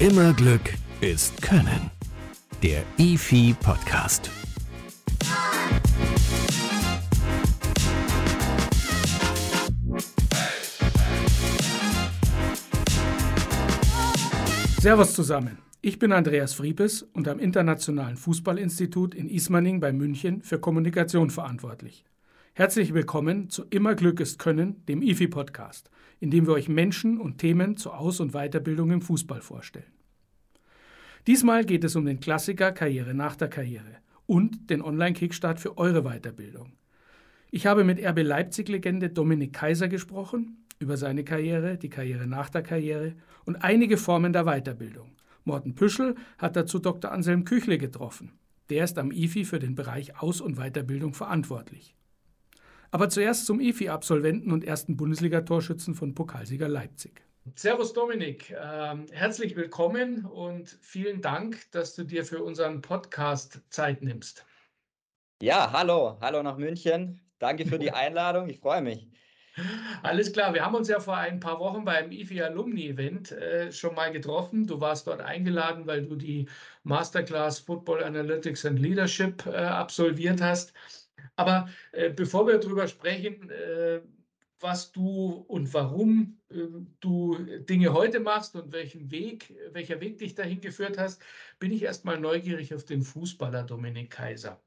Immer Glück ist Können. Der IFI Podcast. Servus zusammen. Ich bin Andreas Friepes und am Internationalen Fußballinstitut in Ismaning bei München für Kommunikation verantwortlich. Herzlich willkommen zu Immer Glück ist Können, dem IFI-Podcast, in dem wir euch Menschen und Themen zur Aus- und Weiterbildung im Fußball vorstellen. Diesmal geht es um den Klassiker Karriere nach der Karriere und den Online-Kickstart für eure Weiterbildung. Ich habe mit RB Leipzig-Legende Dominik Kaiser gesprochen über seine Karriere, die Karriere nach der Karriere und einige Formen der Weiterbildung. Morten Püschel hat dazu Dr. Anselm Küchle getroffen. Der ist am IFI für den Bereich Aus- und Weiterbildung verantwortlich. Aber zuerst zum IFI-Absolventen und ersten Bundesliga-Torschützen von Pokalsieger Leipzig. Servus Dominik, ähm, herzlich willkommen und vielen Dank, dass du dir für unseren Podcast Zeit nimmst. Ja, hallo, hallo nach München. Danke für die Einladung, ich freue mich. Alles klar, wir haben uns ja vor ein paar Wochen beim IFI Alumni Event äh, schon mal getroffen. Du warst dort eingeladen, weil du die Masterclass Football Analytics and Leadership äh, absolviert hast. Aber äh, bevor wir darüber sprechen, äh, was du und warum äh, du Dinge heute machst und welchen Weg, welcher Weg dich dahin geführt hast, bin ich erstmal neugierig auf den Fußballer Dominik Kaiser.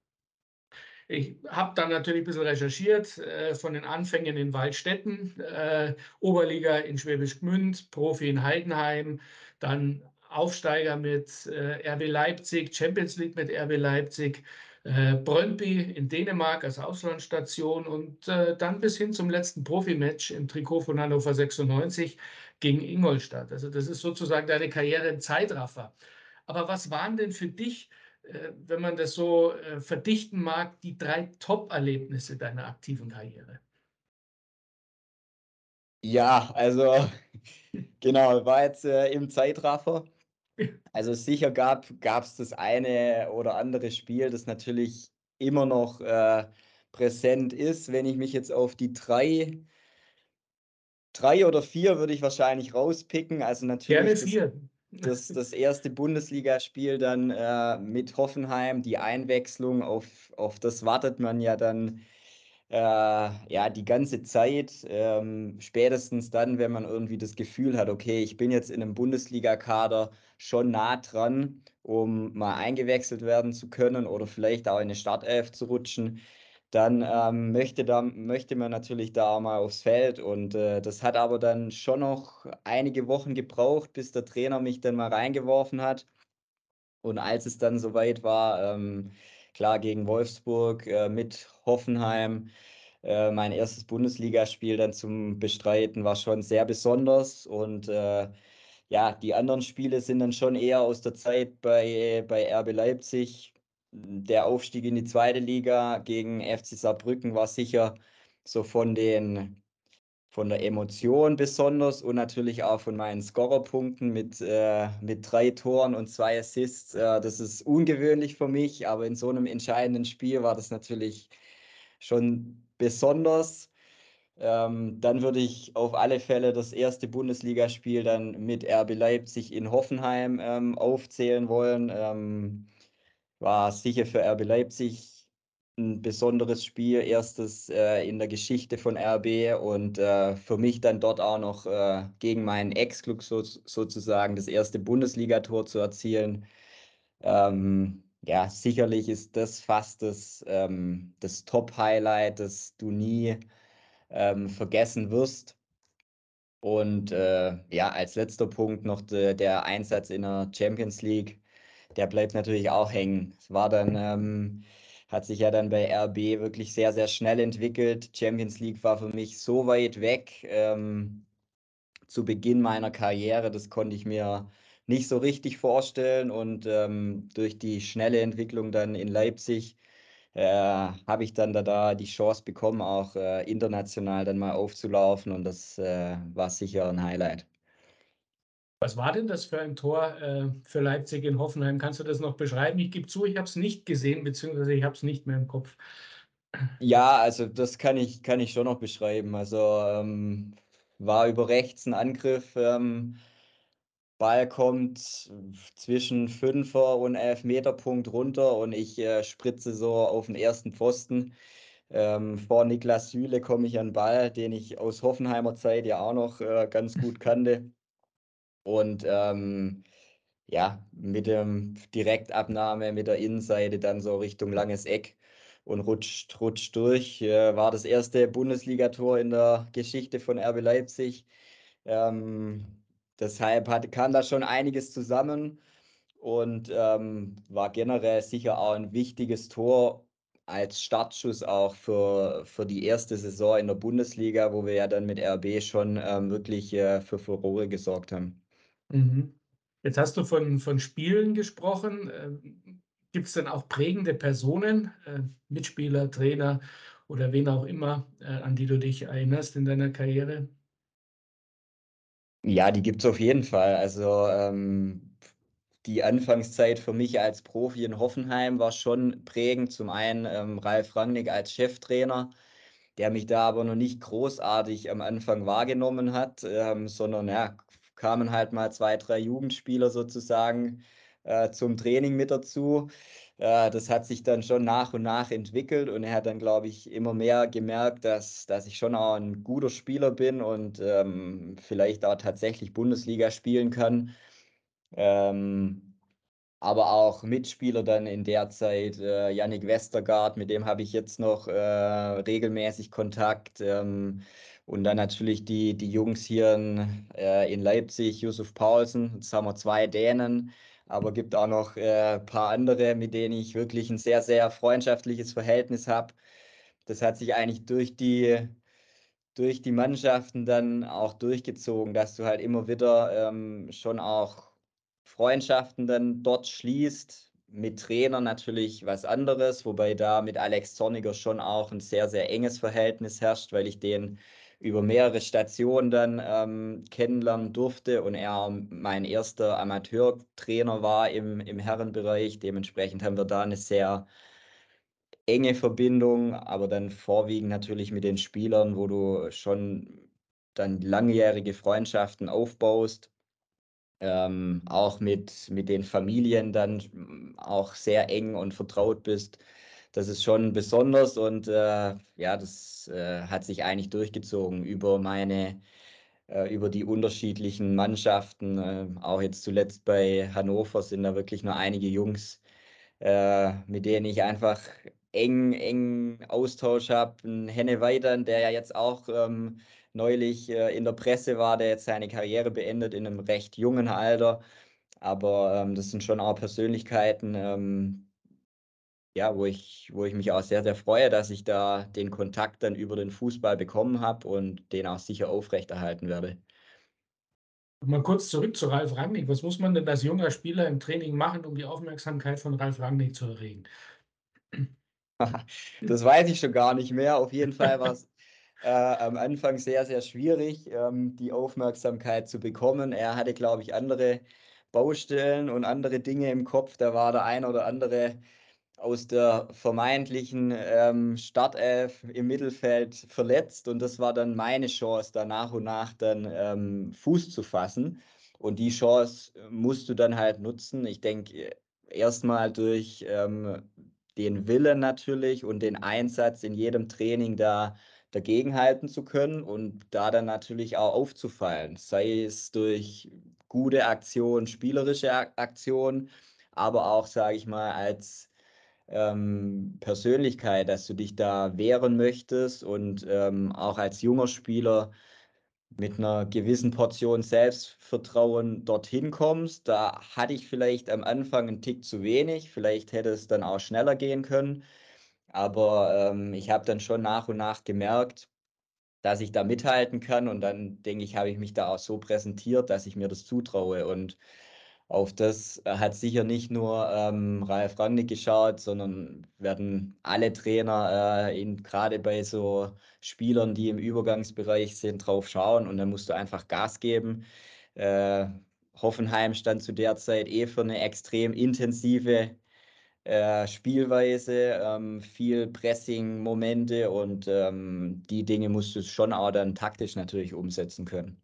Ich habe dann natürlich ein bisschen recherchiert äh, von den Anfängen in Waldstätten, äh, Oberliga in Schwäbisch Gmünd, Profi in Heidenheim, dann Aufsteiger mit äh, RB Leipzig, Champions League mit RB Leipzig, äh, Brøndby in Dänemark als Auslandsstation und äh, dann bis hin zum letzten Profimatch im Trikot von Hannover 96 gegen Ingolstadt. Also das ist sozusagen deine Karriere im Zeitraffer. Aber was waren denn für dich, äh, wenn man das so äh, verdichten mag, die drei Top-Erlebnisse deiner aktiven Karriere? Ja, also genau, war jetzt äh, im Zeitraffer. Also sicher gab es das eine oder andere Spiel, das natürlich immer noch äh, präsent ist. Wenn ich mich jetzt auf die drei, drei oder vier würde ich wahrscheinlich rauspicken. Also natürlich Gerne vier. Das, das, das erste Bundesligaspiel dann äh, mit Hoffenheim, die Einwechslung, auf, auf das wartet man ja dann äh, ja, die ganze Zeit, ähm, spätestens dann, wenn man irgendwie das Gefühl hat, okay, ich bin jetzt in einem Bundesliga-Kader schon nah dran, um mal eingewechselt werden zu können oder vielleicht auch in eine Startelf zu rutschen, dann ähm, möchte, da, möchte man natürlich da mal aufs Feld. Und äh, das hat aber dann schon noch einige Wochen gebraucht, bis der Trainer mich dann mal reingeworfen hat. Und als es dann soweit war, ähm, klar gegen Wolfsburg äh, mit Hoffenheim. Äh, mein erstes Bundesligaspiel dann zum Bestreiten war schon sehr besonders und äh, ja, die anderen Spiele sind dann schon eher aus der Zeit bei, bei RB Leipzig. Der Aufstieg in die zweite Liga gegen FC Saarbrücken war sicher so von den von der Emotion besonders und natürlich auch von meinen Scorerpunkten mit, äh, mit drei Toren und zwei Assists. Äh, das ist ungewöhnlich für mich, aber in so einem entscheidenden Spiel war das natürlich schon besonders. Ähm, dann würde ich auf alle Fälle das erste Bundesligaspiel dann mit RB Leipzig in Hoffenheim ähm, aufzählen wollen. Ähm, war sicher für RB Leipzig ein besonderes Spiel, erstes äh, in der Geschichte von RB und äh, für mich dann dort auch noch äh, gegen meinen Ex-Club so, sozusagen das erste Bundesligator zu erzielen. Ähm, ja, sicherlich ist das fast das, ähm, das Top-Highlight, das du nie ähm, vergessen wirst. Und äh, ja, als letzter Punkt noch de, der Einsatz in der Champions League, der bleibt natürlich auch hängen. Es war dann ähm, hat sich ja dann bei RB wirklich sehr, sehr schnell entwickelt. Champions League war für mich so weit weg ähm, zu Beginn meiner Karriere, das konnte ich mir nicht so richtig vorstellen. Und ähm, durch die schnelle Entwicklung dann in Leipzig äh, habe ich dann da, da die Chance bekommen, auch äh, international dann mal aufzulaufen. Und das äh, war sicher ein Highlight. Was war denn das für ein Tor äh, für Leipzig in Hoffenheim? Kannst du das noch beschreiben? Ich gebe zu, ich habe es nicht gesehen, beziehungsweise ich habe es nicht mehr im Kopf. Ja, also das kann ich, kann ich schon noch beschreiben. Also ähm, war über rechts ein Angriff ähm, Ball kommt zwischen 5er und 11 Meter Punkt runter und ich äh, spritze so auf den ersten Pfosten. Ähm, vor Niklas Süle komme ich an den Ball, den ich aus Hoffenheimer Zeit ja auch noch äh, ganz gut kannte. Und ähm, ja, mit dem Direktabnahme mit der Innenseite dann so Richtung langes Eck und rutscht, rutscht durch. Äh, war das erste Bundesligator in der Geschichte von RB Leipzig. Ähm, deshalb hat, kam da schon einiges zusammen und ähm, war generell sicher auch ein wichtiges Tor als Startschuss auch für, für die erste Saison in der Bundesliga, wo wir ja dann mit RB schon ähm, wirklich äh, für Furore gesorgt haben. Mhm. Jetzt hast du von, von Spielen gesprochen. Ähm, Gibt es denn auch prägende Personen, äh, Mitspieler, Trainer oder wen auch immer, äh, an die du dich erinnerst in deiner Karriere? Ja, die gibt es auf jeden Fall. Also ähm, die Anfangszeit für mich als Profi in Hoffenheim war schon prägend. Zum einen ähm, Ralf Rangnick als Cheftrainer, der mich da aber noch nicht großartig am Anfang wahrgenommen hat, ähm, sondern ja, kamen halt mal zwei, drei Jugendspieler sozusagen äh, zum Training mit dazu. Äh, das hat sich dann schon nach und nach entwickelt und er hat dann, glaube ich, immer mehr gemerkt, dass, dass ich schon auch ein guter Spieler bin und ähm, vielleicht auch tatsächlich Bundesliga spielen kann. Ähm, aber auch Mitspieler dann in der Zeit, äh, Yannick Westergaard, mit dem habe ich jetzt noch äh, regelmäßig Kontakt. Ähm, und dann natürlich die, die Jungs hier in, äh, in Leipzig, Yusuf Paulsen, jetzt haben wir zwei Dänen, aber gibt auch noch ein äh, paar andere, mit denen ich wirklich ein sehr, sehr freundschaftliches Verhältnis habe. Das hat sich eigentlich durch die, durch die Mannschaften dann auch durchgezogen, dass du halt immer wieder ähm, schon auch Freundschaften dann dort schließt. Mit Trainer natürlich was anderes, wobei da mit Alex Zorniger schon auch ein sehr, sehr enges Verhältnis herrscht, weil ich den über mehrere Stationen dann ähm, kennenlernen durfte und er mein erster Amateurtrainer war im, im Herrenbereich. Dementsprechend haben wir da eine sehr enge Verbindung, aber dann vorwiegend natürlich mit den Spielern, wo du schon dann langjährige Freundschaften aufbaust. Ähm, auch mit, mit den Familien dann auch sehr eng und vertraut bist das ist schon besonders und äh, ja, das äh, hat sich eigentlich durchgezogen über meine, äh, über die unterschiedlichen Mannschaften. Äh, auch jetzt zuletzt bei Hannover sind da wirklich nur einige Jungs, äh, mit denen ich einfach eng, eng Austausch habe. Ein Henne Weidern, der ja jetzt auch ähm, neulich äh, in der Presse war, der jetzt seine Karriere beendet in einem recht jungen Alter. Aber ähm, das sind schon auch Persönlichkeiten, ähm, ja, wo ich, wo ich mich auch sehr, sehr freue, dass ich da den Kontakt dann über den Fußball bekommen habe und den auch sicher aufrechterhalten werde. Mal kurz zurück zu Ralf Rangnick. Was muss man denn als junger Spieler im Training machen, um die Aufmerksamkeit von Ralf Rangnick zu erregen? Das weiß ich schon gar nicht mehr. Auf jeden Fall war es äh, am Anfang sehr, sehr schwierig, ähm, die Aufmerksamkeit zu bekommen. Er hatte, glaube ich, andere Baustellen und andere Dinge im Kopf. Da war der ein oder andere aus der vermeintlichen ähm, Startelf im Mittelfeld verletzt und das war dann meine Chance, da nach und nach dann ähm, Fuß zu fassen. Und die Chance musst du dann halt nutzen. Ich denke, erstmal durch ähm, den Willen natürlich und den Einsatz in jedem Training da dagegenhalten zu können und da dann natürlich auch aufzufallen, sei es durch gute Aktionen, spielerische Aktionen, aber auch, sage ich mal, als ähm, Persönlichkeit, dass du dich da wehren möchtest und ähm, auch als junger Spieler mit einer gewissen Portion Selbstvertrauen dorthin kommst. Da hatte ich vielleicht am Anfang einen Tick zu wenig, vielleicht hätte es dann auch schneller gehen können, aber ähm, ich habe dann schon nach und nach gemerkt, dass ich da mithalten kann. Und dann denke ich, habe ich mich da auch so präsentiert, dass ich mir das zutraue. Und auf das hat sicher nicht nur ähm, Ralf Rangnick geschaut, sondern werden alle Trainer äh, gerade bei so Spielern, die im Übergangsbereich sind, drauf schauen und dann musst du einfach Gas geben. Äh, Hoffenheim stand zu der Zeit eh für eine extrem intensive äh, Spielweise, ähm, viel Pressing-Momente und ähm, die Dinge musst du schon auch dann taktisch natürlich umsetzen können.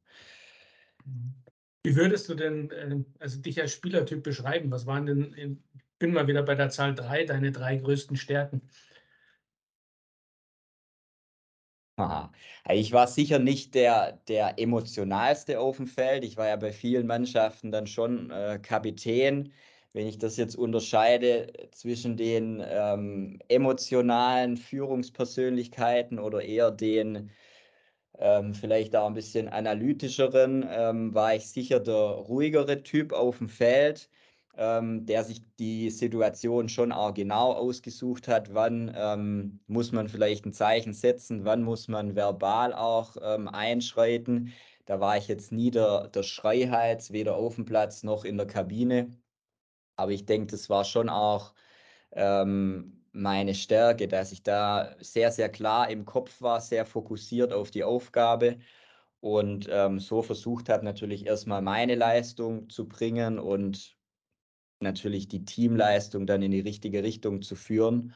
Mhm. Wie würdest du denn äh, also dich als Spielertyp beschreiben? Was waren denn, ich bin mal wieder bei der Zahl drei, deine drei größten Stärken? Aha. Ich war sicher nicht der, der emotionalste auf dem Feld. Ich war ja bei vielen Mannschaften dann schon äh, Kapitän. Wenn ich das jetzt unterscheide zwischen den ähm, emotionalen Führungspersönlichkeiten oder eher den ähm, vielleicht auch ein bisschen analytischeren, ähm, war ich sicher der ruhigere Typ auf dem Feld ähm, der sich die Situation schon auch genau ausgesucht hat, wann ähm, muss man vielleicht ein Zeichen setzen, wann muss man verbal auch ähm, einschreiten. Da war ich jetzt nie der, der Schreihals, weder auf dem Platz noch in der Kabine. Aber ich denke, das war schon auch ähm, meine Stärke, dass ich da sehr, sehr klar im Kopf war, sehr fokussiert auf die Aufgabe und ähm, so versucht habe, natürlich erstmal meine Leistung zu bringen und natürlich die Teamleistung dann in die richtige Richtung zu führen.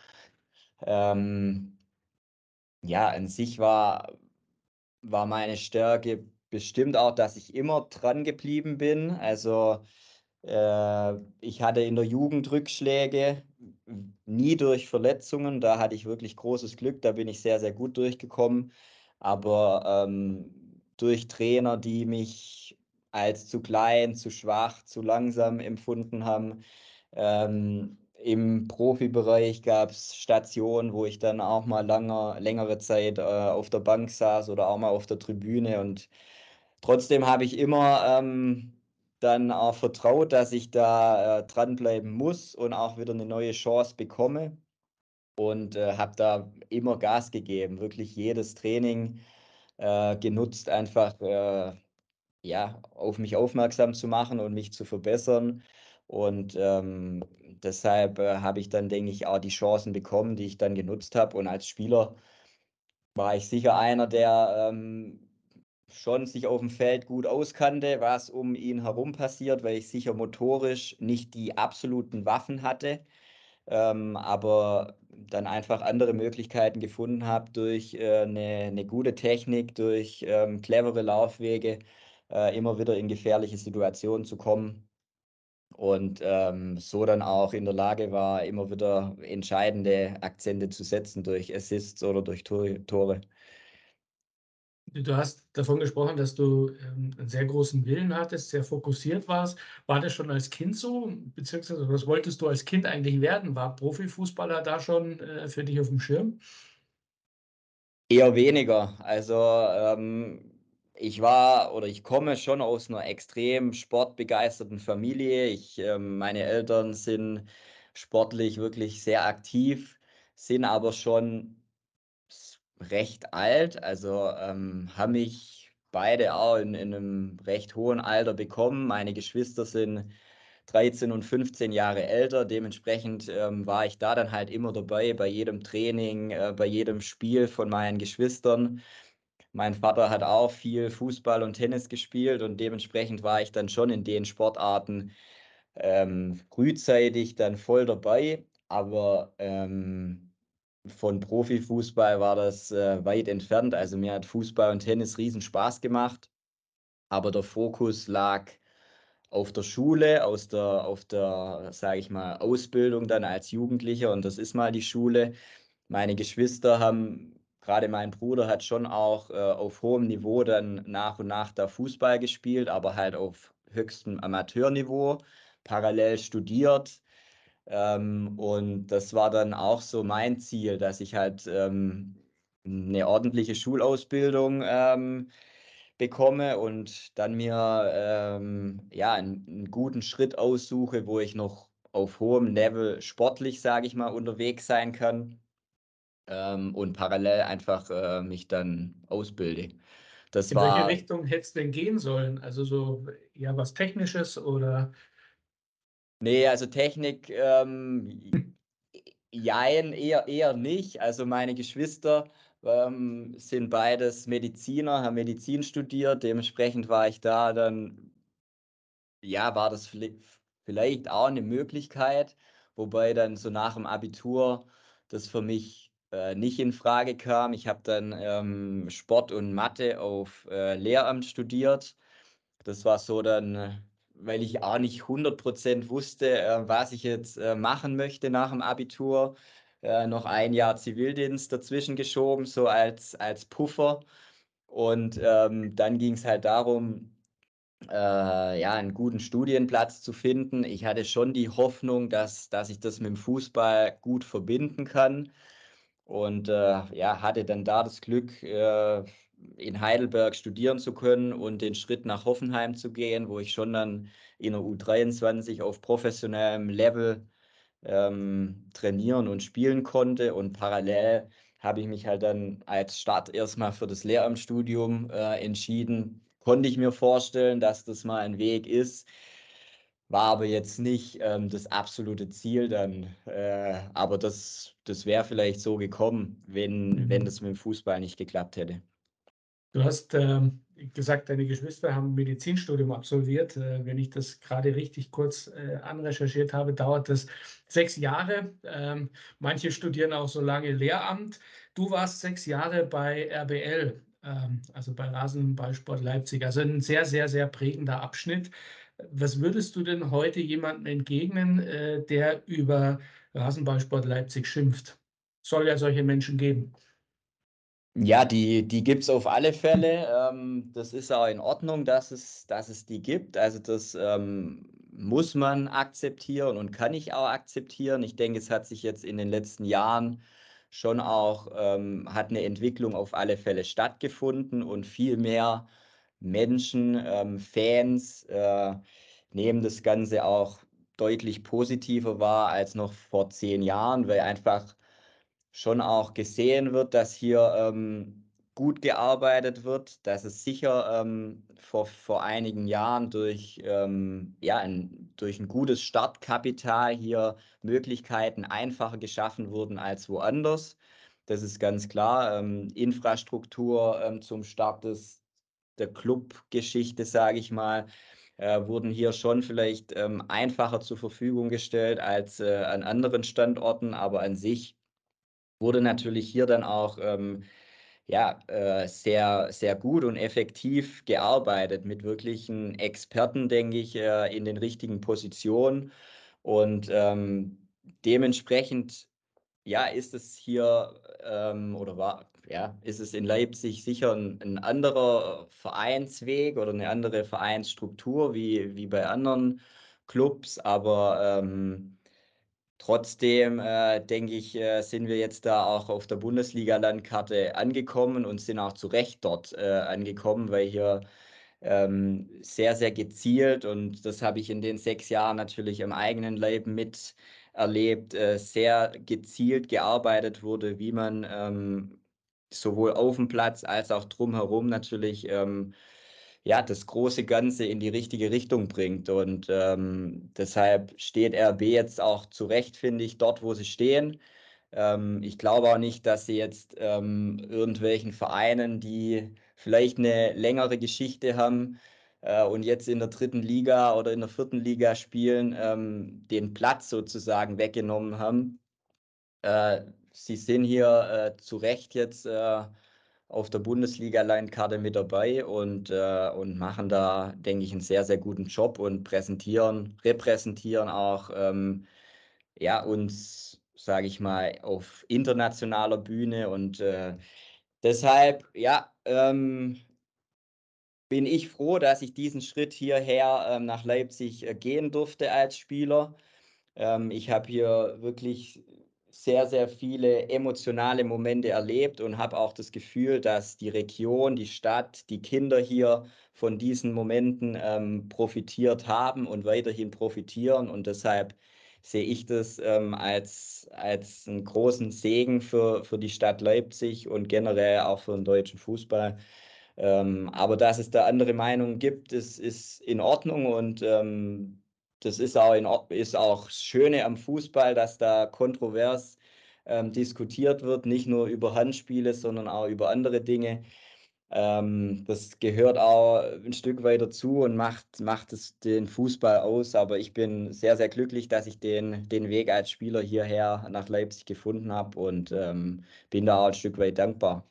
Ähm, ja, an sich war, war meine Stärke bestimmt auch, dass ich immer dran geblieben bin. Also äh, ich hatte in der Jugend Rückschläge, nie durch Verletzungen. Da hatte ich wirklich großes Glück, da bin ich sehr, sehr gut durchgekommen. Aber ähm, durch Trainer, die mich als zu klein, zu schwach, zu langsam empfunden haben, ähm, Im Profibereich gab es Stationen, wo ich dann auch mal langer, längere Zeit äh, auf der Bank saß oder auch mal auf der Tribüne. Und trotzdem habe ich immer ähm, dann auch vertraut, dass ich da äh, dranbleiben muss und auch wieder eine neue Chance bekomme. Und äh, habe da immer Gas gegeben, wirklich jedes Training äh, genutzt, einfach äh, ja, auf mich aufmerksam zu machen und mich zu verbessern. Und ähm, deshalb äh, habe ich dann, denke ich, auch die Chancen bekommen, die ich dann genutzt habe. Und als Spieler war ich sicher einer, der ähm, schon sich auf dem Feld gut auskannte, was um ihn herum passiert, weil ich sicher motorisch nicht die absoluten Waffen hatte, ähm, aber dann einfach andere Möglichkeiten gefunden habe durch äh, eine, gute Technik, durch ähm, clevere Laufwege, äh, immer wieder in gefährliche Situationen zu kommen und ähm, so dann auch in der Lage war, immer wieder entscheidende Akzente zu setzen durch Assists oder durch Tore. Du hast davon gesprochen, dass du ähm, einen sehr großen Willen hattest, sehr fokussiert warst. War das schon als Kind so? Beziehungsweise was wolltest du als Kind eigentlich werden? War Profifußballer da schon äh, für dich auf dem Schirm? Eher weniger. Also ähm, ich war oder ich komme schon aus einer extrem sportbegeisterten Familie. Ich, ähm, meine Eltern sind sportlich wirklich sehr aktiv, sind aber schon recht alt, also ähm, haben mich beide auch in, in einem recht hohen Alter bekommen. Meine Geschwister sind 13 und 15 Jahre älter. Dementsprechend ähm, war ich da dann halt immer dabei, bei jedem Training, äh, bei jedem Spiel von meinen Geschwistern. Mein Vater hat auch viel Fußball und Tennis gespielt und dementsprechend war ich dann schon in den Sportarten ähm, frühzeitig dann voll dabei. Aber ähm, von Profifußball war das äh, weit entfernt. Also mir hat Fußball und Tennis riesen Spaß gemacht, aber der Fokus lag auf der Schule, aus der, auf der, sage ich mal, Ausbildung dann als Jugendlicher und das ist mal die Schule. Meine Geschwister haben, gerade mein Bruder hat schon auch äh, auf hohem Niveau dann nach und nach da Fußball gespielt, aber halt auf höchstem Amateurniveau, parallel studiert ähm, und das war dann auch so mein Ziel, dass ich halt ähm, eine ordentliche Schulausbildung ähm, bekomme und dann mir ähm, ja, einen, einen, guten Schritt aussuche, wo ich noch auf hohem Level sportlich, sage ich mal, unterwegs sein kann ähm, und parallel einfach äh, mich dann ausbilde. Das In war, welche Richtung hätte es denn gehen sollen? Also so ja was Technisches oder Nee, also Technik, ähm, jein, eher, eher nicht. Also meine Geschwister ähm, sind beides Mediziner, haben Medizin studiert. Dementsprechend war ich da dann, ja, war das vielleicht auch eine Möglichkeit, wobei dann so nach dem Abitur das für mich äh, nicht in Frage kam. Ich habe dann ähm, Sport und Mathe auf äh, Lehramt studiert das war so dann, weil ich auch nicht 100% wusste, äh, was ich jetzt äh, machen möchte nach dem Abitur, äh, noch ein Jahr Zivildienst dazwischen geschoben, so als, als Puffer. Und ähm, dann ging es halt darum, äh, ja, einen guten Studienplatz zu finden. Ich hatte schon die Hoffnung, dass, dass ich das mit dem Fußball gut verbinden kann. Und äh, ja, hatte dann da das Glück, äh, in Heidelberg studieren zu können und den Schritt nach Hoffenheim zu gehen, wo ich schon dann in der U23 auf professionellem Level ähm, trainieren und spielen konnte. Und parallel habe ich mich halt dann als Start erstmal für das Lehramtsstudium äh, entschieden. Konnte ich mir vorstellen, dass das mal ein Weg ist. War aber jetzt nicht ähm, das absolute Ziel dann. Äh, aber das, das wäre vielleicht so gekommen, wenn, wenn mhm. das mit dem Fußball nicht geklappt hätte. Du hast ähm, gesagt, deine Geschwister haben Medizinstudium absolviert. Äh, wenn ich das gerade richtig kurz äh, anrecherchiert habe, dauert das sechs Jahre. Ähm, manche studieren auch so lange Lehramt. Du warst sechs Jahre bei RBL, ähm, also bei Rasenballsport Leipzig. Also ein sehr, sehr, sehr prägender Abschnitt. Was würdest du denn heute jemandem entgegnen, äh, der über Rasenballsport Leipzig schimpft? Soll ja solche Menschen geben. Ja, die, die gibt es auf alle Fälle. Ähm, das ist auch in Ordnung, dass es, dass es die gibt. Also das ähm, muss man akzeptieren und kann ich auch akzeptieren. Ich denke, es hat sich jetzt in den letzten Jahren schon auch, ähm, hat eine Entwicklung auf alle Fälle stattgefunden und viel mehr Menschen, ähm, Fans äh, nehmen das Ganze auch deutlich positiver wahr als noch vor zehn Jahren, weil einfach schon auch gesehen wird, dass hier ähm, gut gearbeitet wird, dass es sicher ähm, vor, vor einigen Jahren durch, ähm, ja, ein, durch ein gutes Startkapital hier Möglichkeiten einfacher geschaffen wurden als woanders. Das ist ganz klar. Ähm, Infrastruktur ähm, zum Start des, der Clubgeschichte, sage ich mal, äh, wurden hier schon vielleicht ähm, einfacher zur Verfügung gestellt als äh, an anderen Standorten, aber an sich wurde natürlich hier dann auch ähm, ja, äh, sehr, sehr gut und effektiv gearbeitet mit wirklichen Experten, denke ich, äh, in den richtigen Positionen. Und ähm, dementsprechend, ja, ist es hier ähm, oder war, ja, ist es in Leipzig sicher ein, ein, anderer Vereinsweg oder eine andere Vereinsstruktur wie, wie bei anderen Clubs, aber ähm, Trotzdem äh, denke ich, äh, sind wir jetzt da auch auf der Bundesliga-Landkarte angekommen und sind auch zu Recht dort äh, angekommen, weil hier ähm, sehr, sehr gezielt und das habe ich in den sechs Jahren natürlich im eigenen Leib miterlebt, äh, sehr gezielt gearbeitet wurde, wie man ähm, sowohl auf dem Platz als auch drumherum natürlich ähm, ja, das große Ganze in die richtige Richtung bringt. Und ähm, deshalb steht RB jetzt auch zu Recht, finde ich, dort, wo sie stehen. Ähm, ich glaube auch nicht, dass sie jetzt ähm, irgendwelchen Vereinen, die vielleicht eine längere Geschichte haben äh, und jetzt in der dritten Liga oder in der vierten Liga spielen, ähm, den Platz sozusagen weggenommen haben. Äh, sie sind hier äh, zu Recht jetzt äh, auf der Bundesliga-Line-Karte mit dabei und, äh, und machen da, denke ich, einen sehr, sehr guten Job und präsentieren, repräsentieren auch ähm, ja, uns, sage ich mal, auf internationaler Bühne. Und äh, deshalb, ja, ähm, bin ich froh, dass ich diesen Schritt hierher ähm, nach Leipzig äh, gehen durfte als Spieler. Ähm, ich habe hier wirklich sehr, sehr viele emotionale Momente erlebt und habe auch das Gefühl, dass die Region, die Stadt, die Kinder hier von diesen Momenten ähm, profitiert haben und weiterhin profitieren. Und deshalb sehe ich das ähm, als, als einen großen Segen für, für die Stadt Leipzig und generell auch für den deutschen Fußball. Ähm, aber dass es da andere Meinungen gibt, ist, ist in Ordnung und ähm, das ist auch, in, ist auch das Schöne am Fußball, dass da kontrovers ähm, diskutiert wird, nicht nur über Handspiele, sondern auch über andere Dinge. Ähm, das gehört auch ein Stück weit dazu und macht, macht es den Fußball aus. Aber ich bin sehr, sehr glücklich, dass ich den, den Weg als Spieler hierher nach Leipzig gefunden habe und ähm, bin da auch ein Stück weit dankbar.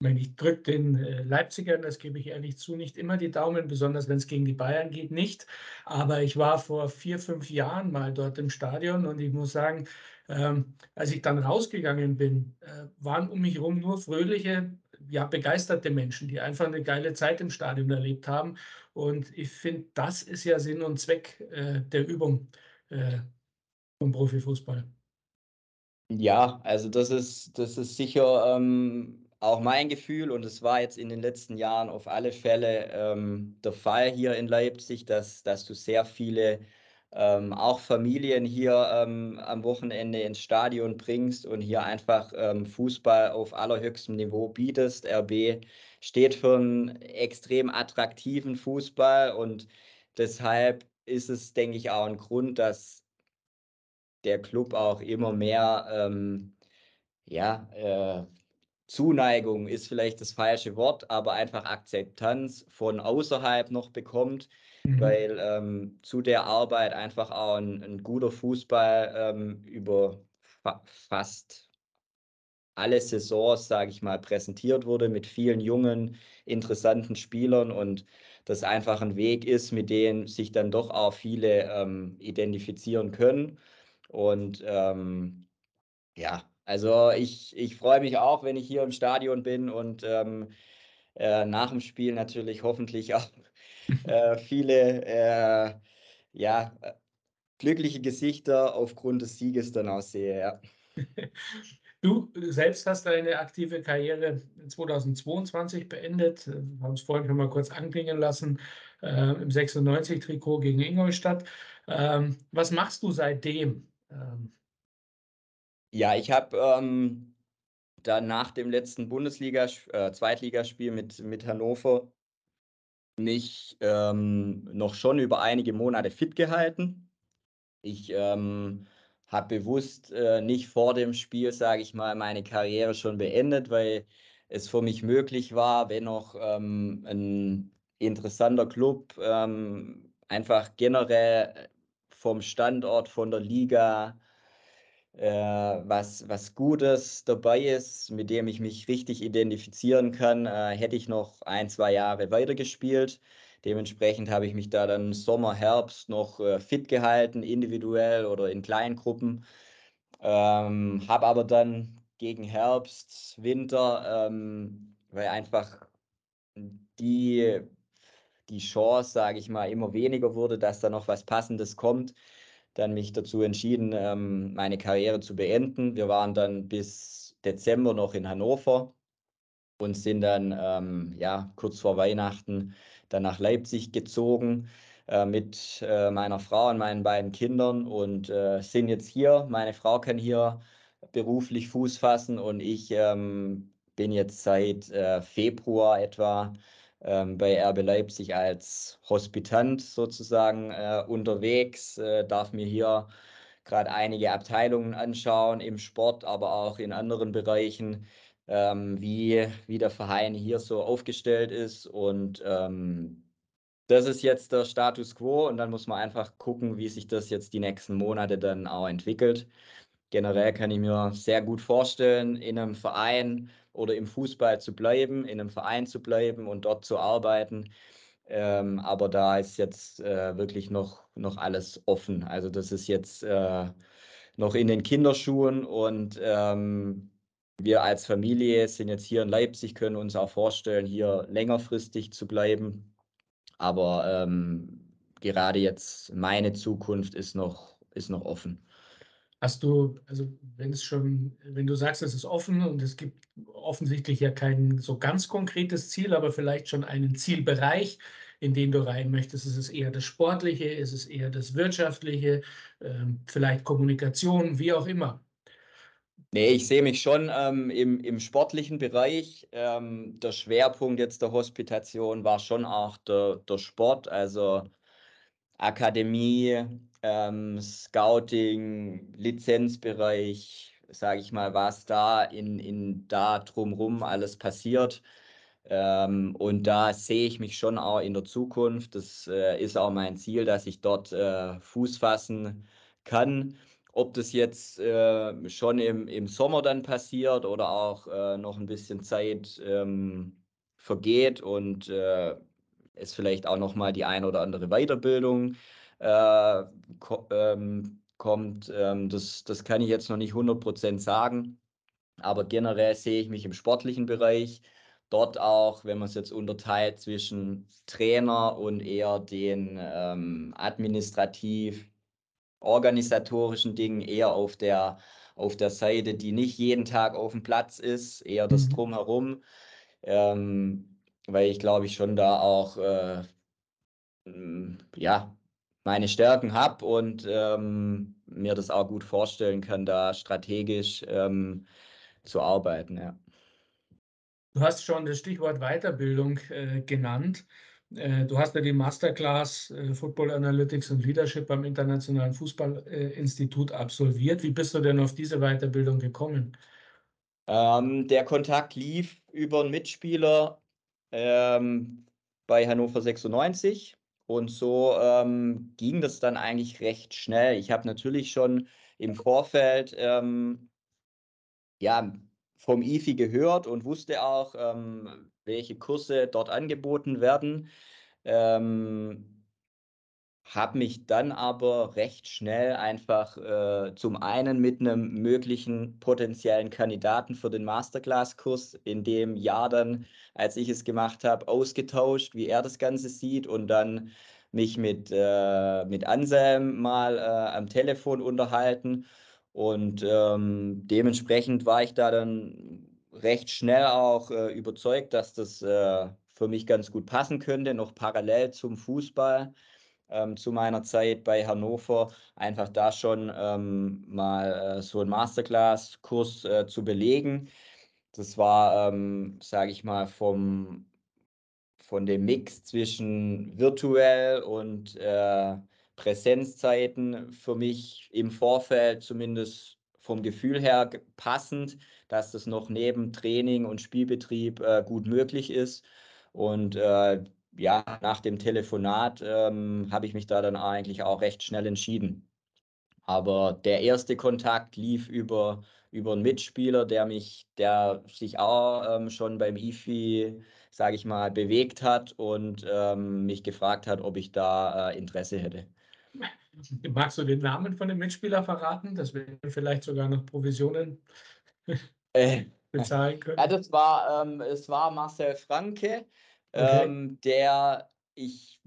Ich drücke den äh, Leipzigern, das gebe ich ehrlich zu, nicht immer die Daumen, besonders wenn es gegen die Bayern geht, nicht. Aber ich war vor vier, fünf Jahren mal dort im Stadion und ich muss sagen, ähm, als ich dann rausgegangen bin, äh, waren um mich herum nur fröhliche, ja, begeisterte Menschen, die einfach eine geile Zeit im Stadion erlebt haben. Und ich finde, das ist ja Sinn und Zweck äh, der Übung äh, vom Profifußball. Ja, also das ist, das ist sicher ähm, auch mein Gefühl und es war jetzt in den letzten Jahren auf alle Fälle ähm, der Fall hier in Leipzig, dass, dass du sehr viele ähm, auch Familien hier ähm, am Wochenende ins Stadion bringst und hier einfach ähm, Fußball auf allerhöchstem Niveau bietest. RB steht für einen extrem attraktiven Fußball und deshalb ist es, denke ich, auch ein Grund, dass der Club auch immer mehr, ähm, ja, äh, Zuneigung ist vielleicht das falsche Wort, aber einfach Akzeptanz von außerhalb noch bekommt, mhm. weil ähm, zu der Arbeit einfach auch ein, ein guter Fußball ähm, über fa fast alle Saisons, sage ich mal, präsentiert wurde mit vielen jungen, interessanten Spielern und das einfach ein Weg ist, mit dem sich dann doch auch viele ähm, identifizieren können. Und ähm, ja, also ich, ich freue mich auch, wenn ich hier im Stadion bin und ähm, äh, nach dem Spiel natürlich hoffentlich auch äh, viele äh, ja, glückliche Gesichter aufgrund des Sieges dann auch sehe. Ja. Du selbst hast deine aktive Karriere 2022 beendet, wir haben es vorhin schon mal kurz anklingen lassen, äh, im 96-Trikot gegen Ingolstadt. Ähm, was machst du seitdem? Ähm, ja, ich habe ähm, dann nach dem letzten Bundesliga, äh, Zweitligaspiel mit, mit Hannover mich ähm, noch schon über einige Monate fit gehalten. Ich ähm, habe bewusst äh, nicht vor dem Spiel, sage ich mal, meine Karriere schon beendet, weil es für mich möglich war, wenn noch ähm, ein interessanter Club ähm, einfach generell vom Standort, von der Liga, äh, was, was Gutes dabei ist, mit dem ich mich richtig identifizieren kann, äh, hätte ich noch ein, zwei Jahre weitergespielt. Dementsprechend habe ich mich da dann Sommer, Herbst noch äh, fit gehalten, individuell oder in Kleingruppen. Ähm, habe aber dann gegen Herbst, Winter, ähm, weil einfach die, die Chance, sage ich mal, immer weniger wurde, dass da noch was Passendes kommt, dann mich dazu entschieden, ähm, meine Karriere zu beenden. Wir waren dann bis Dezember noch in Hannover und sind dann ähm, ja, kurz vor Weihnachten dann nach Leipzig gezogen äh, mit äh, meiner Frau und meinen beiden Kindern und äh, sind jetzt hier. Meine Frau kann hier beruflich Fuß fassen und ich ähm, bin jetzt seit äh, Februar etwa ähm, bei RB Leipzig als Hospitant sozusagen äh, unterwegs, äh, darf mir hier gerade einige Abteilungen anschauen im Sport, aber auch in anderen Bereichen, ähm, wie, wie der Verein hier so aufgestellt ist. Und ähm, das ist jetzt der Status quo und dann muss man einfach gucken, wie sich das jetzt die nächsten Monate dann auch entwickelt. Generell kann ich mir sehr gut vorstellen, in einem Verein oder im Fußball zu bleiben, in einem Verein zu bleiben und dort zu arbeiten. Ähm, aber da ist jetzt äh, wirklich noch, noch alles offen. Also das ist jetzt äh, noch in den Kinderschuhen und ähm, wir als Familie sind jetzt hier in Leipzig, können uns auch vorstellen, hier längerfristig zu bleiben. Aber ähm, gerade jetzt meine Zukunft ist noch, ist noch offen. Hast du, also wenn es schon, wenn du sagst, es ist offen und es gibt offensichtlich ja kein so ganz konkretes Ziel, aber vielleicht schon einen Zielbereich, in den du rein möchtest. Ist es eher das Sportliche, ist es eher das Wirtschaftliche, ähm, vielleicht Kommunikation, wie auch immer? Nee, ich sehe mich schon ähm, im, im sportlichen Bereich. Ähm, der Schwerpunkt jetzt der Hospitation war schon auch der, der Sport, also Akademie, ähm, Scouting, Lizenzbereich, sage ich mal, was da in, in da drumherum alles passiert. Ähm, und da sehe ich mich schon auch in der Zukunft. Das äh, ist auch mein Ziel, dass ich dort äh, Fuß fassen kann. ob das jetzt äh, schon im, im Sommer dann passiert oder auch äh, noch ein bisschen Zeit ähm, vergeht und äh, es vielleicht auch noch mal die ein oder andere Weiterbildung äh, ko ähm, kommt. Ähm, das, das kann ich jetzt noch nicht 100% sagen. Aber generell sehe ich mich im sportlichen Bereich. Dort auch, wenn man es jetzt unterteilt zwischen Trainer und eher den ähm, administrativ organisatorischen Dingen, eher auf der, auf der Seite, die nicht jeden Tag auf dem Platz ist, eher das mhm. Drumherum. Ähm, weil ich glaube ich schon da auch äh, ja, meine Stärken habe und ähm, mir das auch gut vorstellen kann, da strategisch ähm, zu arbeiten. Ja. Du hast schon das Stichwort Weiterbildung äh, genannt. Äh, du hast ja die Masterclass äh, Football Analytics und Leadership beim Internationalen Fußballinstitut absolviert. Wie bist du denn auf diese Weiterbildung gekommen? Ähm, der Kontakt lief über einen Mitspieler ähm, bei Hannover 96 und so ähm, ging das dann eigentlich recht schnell. Ich habe natürlich schon im Vorfeld ähm, ja, vom IFI gehört und wusste auch, ähm, welche Kurse dort angeboten werden. Ähm, habe mich dann aber recht schnell einfach äh, zum einen mit einem möglichen potenziellen Kandidaten für den Masterclass-Kurs in dem Jahr dann, als ich es gemacht habe, ausgetauscht, wie er das Ganze sieht und dann mich mit, äh, mit Anselm mal äh, am Telefon unterhalten. Und ähm, dementsprechend war ich da dann recht schnell auch äh, überzeugt, dass das äh, für mich ganz gut passen könnte, noch parallel zum Fußball ähm, zu meiner Zeit bei Hannover, einfach da schon ähm, mal äh, so einen Masterclass-Kurs äh, zu belegen. Das war, ähm, sage ich mal, vom, von dem Mix zwischen virtuell und äh, Präsenzzeiten für mich im Vorfeld zumindest vom Gefühl her passend, dass das noch neben Training und Spielbetrieb äh, gut möglich ist. Und äh, ja, nach dem Telefonat ähm, habe ich mich da dann eigentlich auch recht schnell entschieden. Aber der erste Kontakt lief über, über einen Mitspieler, der mich, der sich auch ähm, schon beim IFI, sage ich mal, bewegt hat und ähm, mich gefragt hat, ob ich da äh, Interesse hätte. Magst du den Namen von dem Mitspieler verraten, dass wir vielleicht sogar noch Provisionen äh, bezahlen können? Ja, das war, ähm, es war Marcel Franke. Okay. Ähm, der ich,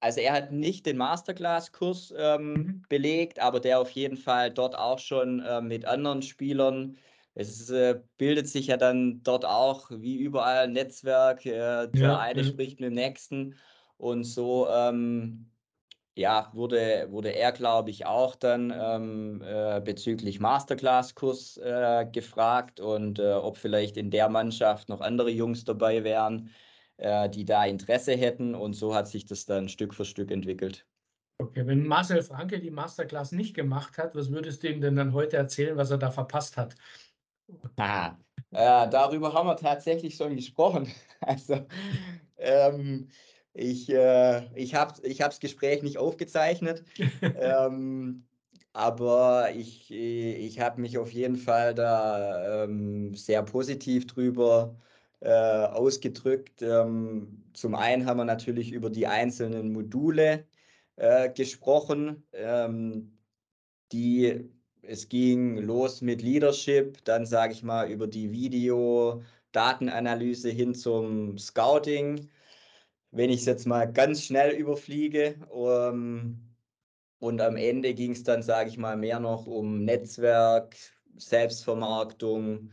also er hat nicht den Masterclass-Kurs ähm, mhm. belegt, aber der auf jeden Fall dort auch schon äh, mit anderen Spielern. Es äh, bildet sich ja dann dort auch wie überall ein Netzwerk. Äh, der ja, eine ja. spricht mit dem nächsten und so. Ähm, ja, wurde, wurde er, glaube ich, auch dann ähm, äh, bezüglich Masterclass-Kurs äh, gefragt und äh, ob vielleicht in der Mannschaft noch andere Jungs dabei wären äh, die da Interesse hätten. Und so hat sich das dann Stück für Stück entwickelt. Okay, wenn Marcel Franke die Masterclass nicht gemacht hat, was würdest du ihm denn dann heute erzählen, was er da verpasst hat? Ah, äh, darüber haben wir tatsächlich schon gesprochen. Also, ähm, ich, äh, ich habe ich das Gespräch nicht aufgezeichnet, ähm, aber ich, ich habe mich auf jeden Fall da ähm, sehr positiv drüber äh, ausgedrückt. Ähm, zum einen haben wir natürlich über die einzelnen Module äh, gesprochen, ähm, die es ging los mit Leadership, dann sage ich mal über die Video-Datenanalyse hin zum Scouting. Wenn ich es jetzt mal ganz schnell überfliege, ähm, und am Ende ging es dann, sage ich mal, mehr noch um Netzwerk, Selbstvermarktung, äh,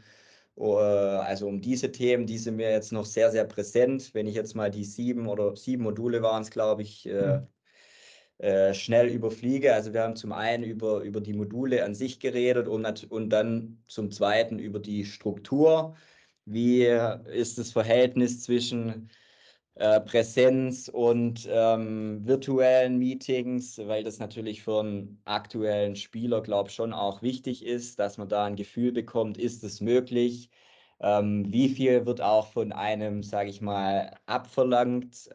also um diese Themen, die sind mir jetzt noch sehr, sehr präsent. Wenn ich jetzt mal die sieben oder sieben Module waren es, glaube ich, äh, hm. äh, schnell überfliege. Also wir haben zum einen über, über die Module an sich geredet und, und dann zum zweiten über die Struktur. Wie ist das Verhältnis zwischen äh, Präsenz und ähm, virtuellen Meetings, weil das natürlich für einen aktuellen Spieler, glaube ich, schon auch wichtig ist, dass man da ein Gefühl bekommt, ist es möglich? Ähm, wie viel wird auch von einem, sage ich mal, abverlangt?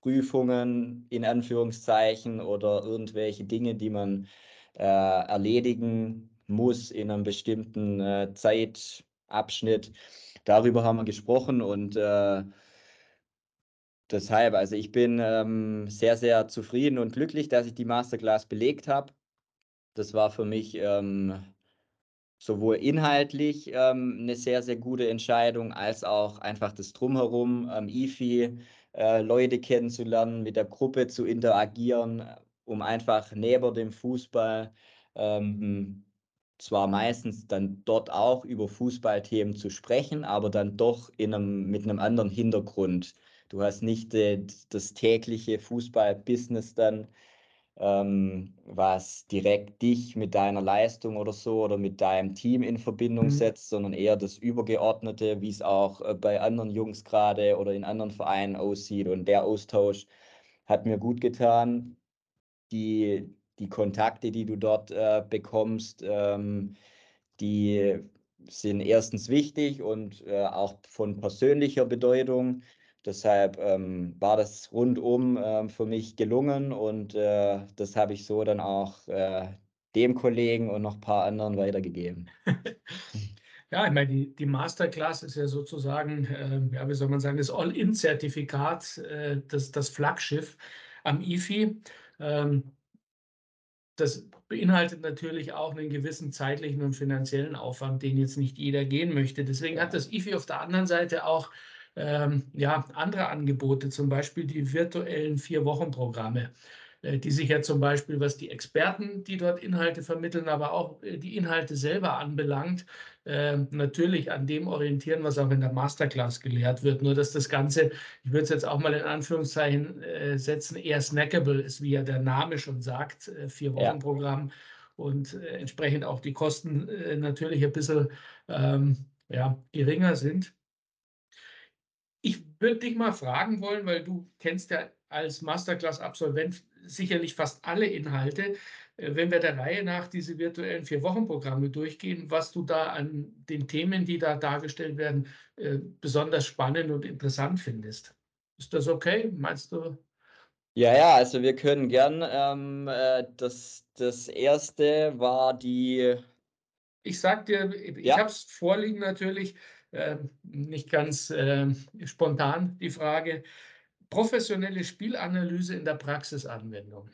Prüfungen in Anführungszeichen oder irgendwelche Dinge, die man äh, erledigen muss in einem bestimmten äh, Zeitabschnitt. Darüber haben wir gesprochen und äh, deshalb, also ich bin ähm, sehr, sehr zufrieden und glücklich, dass ich die Masterclass belegt habe. Das war für mich ähm, sowohl inhaltlich ähm, eine sehr, sehr gute Entscheidung, als auch einfach das Drumherum am IFI, äh, Leute kennenzulernen, mit der Gruppe zu interagieren, um einfach neben dem Fußball ähm, zwar meistens dann dort auch über Fußballthemen zu sprechen, aber dann doch in einem, mit einem anderen Hintergrund. Du hast nicht äh, das tägliche Fußballbusiness dann, ähm, was direkt dich mit deiner Leistung oder so oder mit deinem Team in Verbindung mhm. setzt, sondern eher das Übergeordnete, wie es auch äh, bei anderen Jungs gerade oder in anderen Vereinen aussieht. Und der Austausch hat mir gut getan. Die, die Kontakte, die du dort äh, bekommst, ähm, die sind erstens wichtig und äh, auch von persönlicher Bedeutung. Deshalb ähm, war das rundum äh, für mich gelungen und äh, das habe ich so dann auch äh, dem Kollegen und noch ein paar anderen weitergegeben. Ja, ich meine, die, die Masterclass ist ja sozusagen, äh, ja, wie soll man sagen, das All-In-Zertifikat, äh, das, das Flaggschiff am IFI. Ähm, das beinhaltet natürlich auch einen gewissen zeitlichen und finanziellen Aufwand, den jetzt nicht jeder gehen möchte. Deswegen hat das IFI auf der anderen Seite auch ähm, ja, andere Angebote, zum Beispiel die virtuellen Vier-Wochen-Programme, die sich ja zum Beispiel, was die Experten, die dort Inhalte vermitteln, aber auch äh, die Inhalte selber anbelangt, äh, natürlich an dem orientieren, was auch in der Masterclass gelehrt wird. Nur dass das Ganze, ich würde es jetzt auch mal in Anführungszeichen äh, setzen, eher snackable ist, wie ja der Name schon sagt, äh, Vier-Wochen-Programm. Ja. Und äh, entsprechend auch die Kosten natürlich ein bisschen ähm, ja, geringer sind. Ich würde dich mal fragen wollen, weil du kennst ja als Masterclass-Absolvent sicherlich fast alle Inhalte. Äh, wenn wir der Reihe nach diese virtuellen Vier-Wochen-Programme durchgehen, was du da an den Themen, die da dargestellt werden, äh, besonders spannend und interessant findest. Ist das okay? Meinst du? Ja, ja, also wir können gern. Ähm, äh, das, das erste war die. Ich sag dir, ich ja. habe es vorliegen natürlich. Ähm, nicht ganz äh, spontan die Frage. Professionelle Spielanalyse in der Praxisanwendung.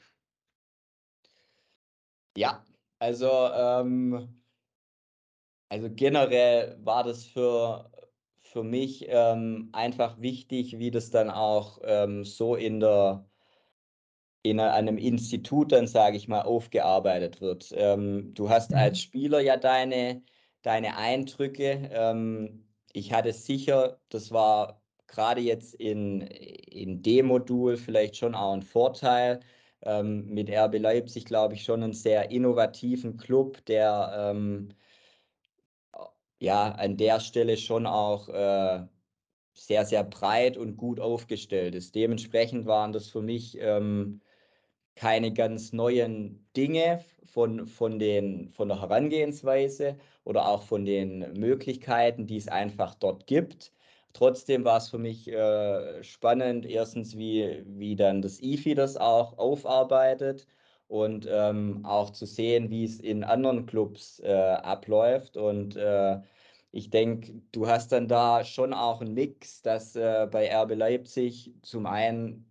Ja, also, ähm, also generell war das für, für mich ähm, einfach wichtig, wie das dann auch ähm, so in der in einem Institut dann, sage ich mal, aufgearbeitet wird. Ähm, du hast als mhm. Spieler ja deine, deine Eindrücke. Ähm, ich hatte sicher, das war gerade jetzt in, in dem Modul vielleicht schon auch ein Vorteil. Ähm, mit RB Leipzig, glaube ich, schon einen sehr innovativen Club, der ähm, ja an der Stelle schon auch äh, sehr, sehr breit und gut aufgestellt ist. Dementsprechend waren das für mich ähm, keine ganz neuen Dinge von, von, den, von der Herangehensweise oder auch von den Möglichkeiten, die es einfach dort gibt. Trotzdem war es für mich äh, spannend, erstens, wie, wie dann das IFI das auch aufarbeitet und ähm, auch zu sehen, wie es in anderen Clubs äh, abläuft. Und äh, ich denke, du hast dann da schon auch einen Mix, dass äh, bei RB Leipzig zum einen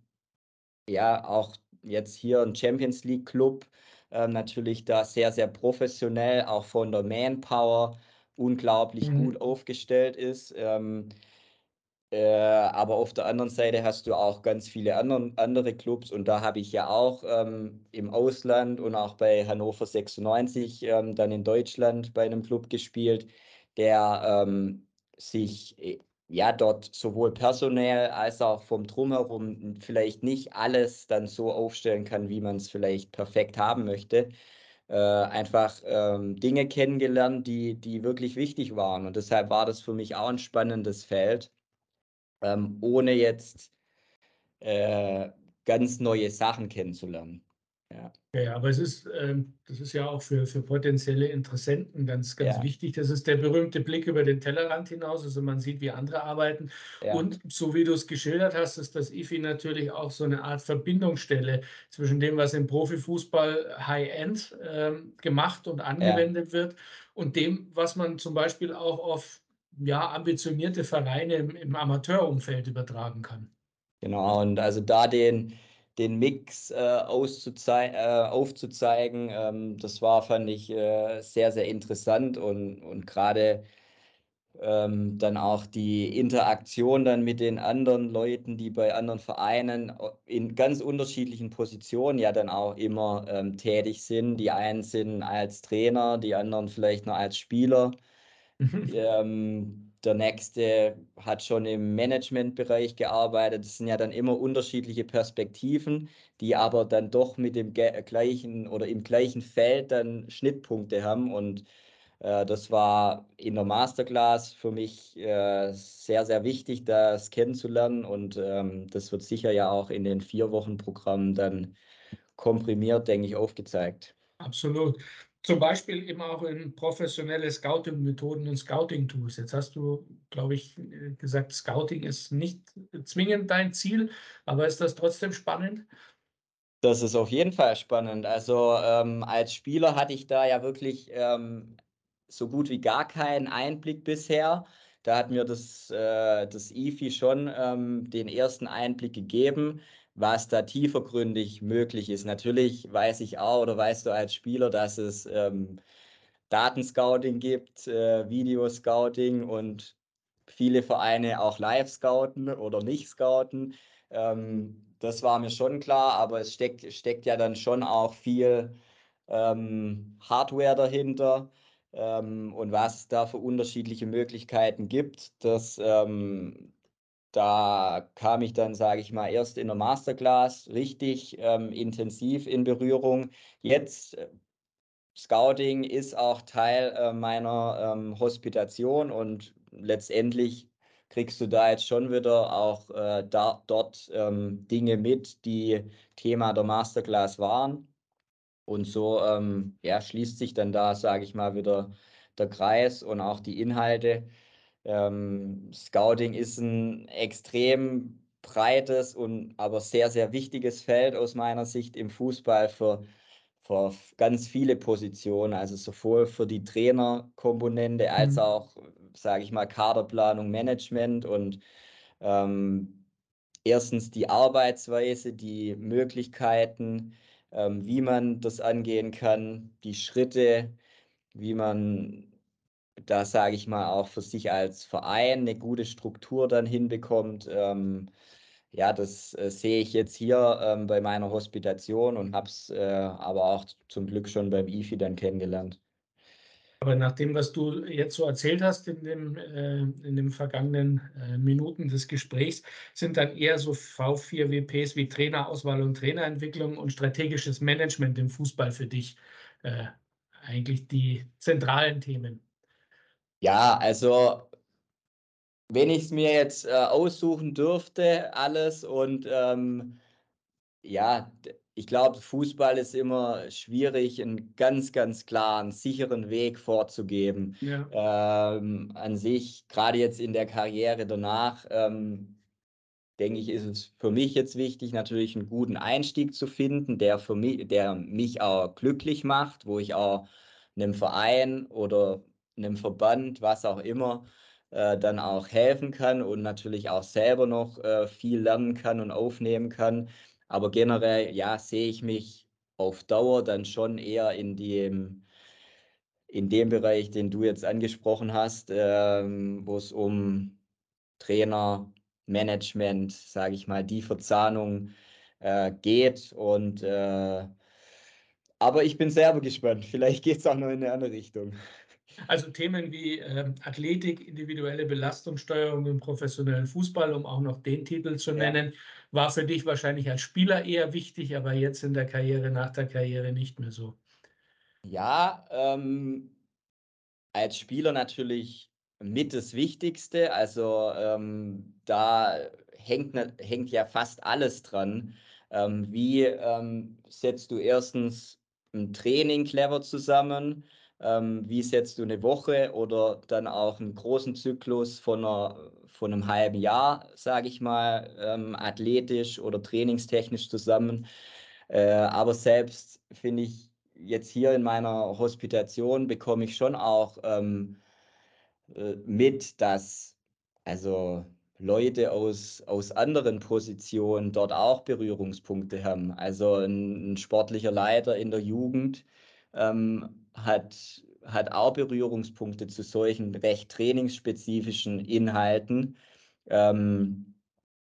ja auch jetzt hier ein Champions League Club, äh, natürlich da sehr, sehr professionell, auch von der Manpower unglaublich mhm. gut aufgestellt ist. Ähm, äh, aber auf der anderen Seite hast du auch ganz viele anderen, andere Clubs und da habe ich ja auch ähm, im Ausland und auch bei Hannover 96 ähm, dann in Deutschland bei einem Club gespielt, der ähm, sich äh, ja dort sowohl personell als auch vom Drumherum vielleicht nicht alles dann so aufstellen kann, wie man es vielleicht perfekt haben möchte. Äh, einfach ähm, Dinge kennengelernt, die, die wirklich wichtig waren. Und deshalb war das für mich auch ein spannendes Feld, ähm, ohne jetzt äh, ganz neue Sachen kennenzulernen. Ja. ja, aber es ist, ähm, das ist ja auch für, für potenzielle Interessenten ganz, ganz Ja. wichtig. Das ist der berühmte Blick über den Tellerrand hinaus. Also man sieht, wie andere arbeiten. Ja. Und so wie du es geschildert hast, ist das IFI natürlich auch so eine Art Verbindungsstelle zwischen dem, was im Profifußball High-End ähm, gemacht und angewendet wird und dem, was man zum Beispiel auch auf ja, ambitionierte Vereine im, im Amateurumfeld übertragen kann. Genau, und also da den, den Mix äh, äh, aufzuzeigen, ähm, das war, fand ich, äh, sehr, sehr interessant und, und gerade ähm, dann auch die Interaktion dann mit den anderen Leuten, die bei anderen Vereinen in ganz unterschiedlichen Positionen ja dann auch immer ähm, tätig sind. Die einen sind als Trainer, die anderen vielleicht noch als Spieler. Mhm. Ähm, der nächste hat schon im Managementbereich gearbeitet. Das sind ja dann immer unterschiedliche Perspektiven, die aber dann doch mit dem gleichen oder im gleichen Feld dann Schnittpunkte haben. Und äh, das war in der Masterclass für mich äh, sehr, sehr wichtig, das kennenzulernen. Und ähm, das wird sicher ja auch in den vier Wochen Programm dann komprimiert, denke ich, aufgezeigt. Absolut zum Beispiel eben auch in professionelle Scouting-Methoden und Scouting-Tools. Jetzt hast du, glaube ich, gesagt, Scouting ist nicht zwingend dein Ziel, aber ist das trotzdem spannend? Das ist auf jeden Fall spannend. Also ähm, als Spieler hatte ich da ja wirklich ähm, so gut wie gar keinen Einblick bisher. Da hat mir das, äh, das IFI schon ähm, den ersten Einblick gegeben was da tiefergründig möglich ist. Natürlich weiß ich auch oder weißt du als Spieler, dass es ähm, Datenscouting gibt, äh, Videoscouting und viele Vereine auch live scouten oder nicht scouten. Ähm, das war mir schon klar, aber es steckt, steckt ja dann schon auch viel ähm, Hardware dahinter. Ähm, und was es da für unterschiedliche Möglichkeiten gibt, das, ähm, da kam ich dann, sage ich mal, erst in der Masterclass richtig ähm, intensiv in Berührung. Jetzt äh, Scouting ist auch Teil äh, meiner ähm, Hospitation und letztendlich kriegst du da jetzt schon wieder auch äh, da, dort ähm, Dinge mit, die Thema der Masterclass waren. Und so ähm, ja, schließt sich dann da, sage ich mal, wieder der Kreis und auch die Inhalte. Ähm, Scouting ist ein extrem breites und aber sehr, sehr wichtiges Feld aus meiner Sicht im Fußball für, für ganz viele Positionen, also sowohl für die Trainerkomponente als mhm. auch, sage ich mal, Kaderplanung, Management und ähm, erstens die Arbeitsweise, die Möglichkeiten, ähm, wie man das angehen kann, die Schritte, wie man da sage ich mal auch für sich als Verein eine gute Struktur dann hinbekommt. Ähm, ja, das äh, sehe ich jetzt hier ähm, bei meiner Hospitation und habe es äh, aber auch zum Glück schon beim IFI dann kennengelernt. Aber nach dem, was du jetzt so erzählt hast in, dem, äh, in den vergangenen äh, Minuten des Gesprächs, sind dann eher so V4WPs wie Trainerauswahl und Trainerentwicklung und strategisches Management im Fußball für dich äh, eigentlich die zentralen Themen. Ja, also wenn ich es mir jetzt äh, aussuchen dürfte, alles und ähm, ja, ich glaube, Fußball ist immer schwierig, einen ganz, ganz klaren, sicheren Weg vorzugeben. Ja. Ähm, an sich, gerade jetzt in der Karriere danach, ähm, denke ich, ist es für mich jetzt wichtig, natürlich einen guten Einstieg zu finden, der, für mich, der mich auch glücklich macht, wo ich auch einem Verein oder einem Verband, was auch immer, äh, dann auch helfen kann und natürlich auch selber noch äh, viel lernen kann und aufnehmen kann. Aber generell, ja, sehe ich mich auf Dauer dann schon eher in dem, in dem Bereich, den du jetzt angesprochen hast, ähm, wo es um Trainer, Management, sage ich mal, die Verzahnung äh, geht. Und äh, aber ich bin selber gespannt. Vielleicht geht es auch noch in eine andere Richtung. Also Themen wie äh, Athletik, individuelle Belastungssteuerung im professionellen Fußball, um auch noch den Titel zu nennen, ja. war für dich wahrscheinlich als Spieler eher wichtig, aber jetzt in der Karriere, nach der Karriere nicht mehr so. Ja, ähm, als Spieler natürlich mit das Wichtigste. Also ähm, da hängt, hängt ja fast alles dran. Ähm, wie ähm, setzt du erstens ein Training clever zusammen? Ähm, wie setzt du eine Woche oder dann auch einen großen Zyklus von, einer, von einem halben Jahr, sage ich mal, ähm, athletisch oder trainingstechnisch zusammen? Äh, aber selbst finde ich, jetzt hier in meiner Hospitation bekomme ich schon auch ähm, äh, mit, dass also Leute aus, aus anderen Positionen dort auch Berührungspunkte haben. Also ein, ein sportlicher Leiter in der Jugend ähm, hat, hat auch Berührungspunkte zu solchen recht trainingsspezifischen Inhalten. Ähm,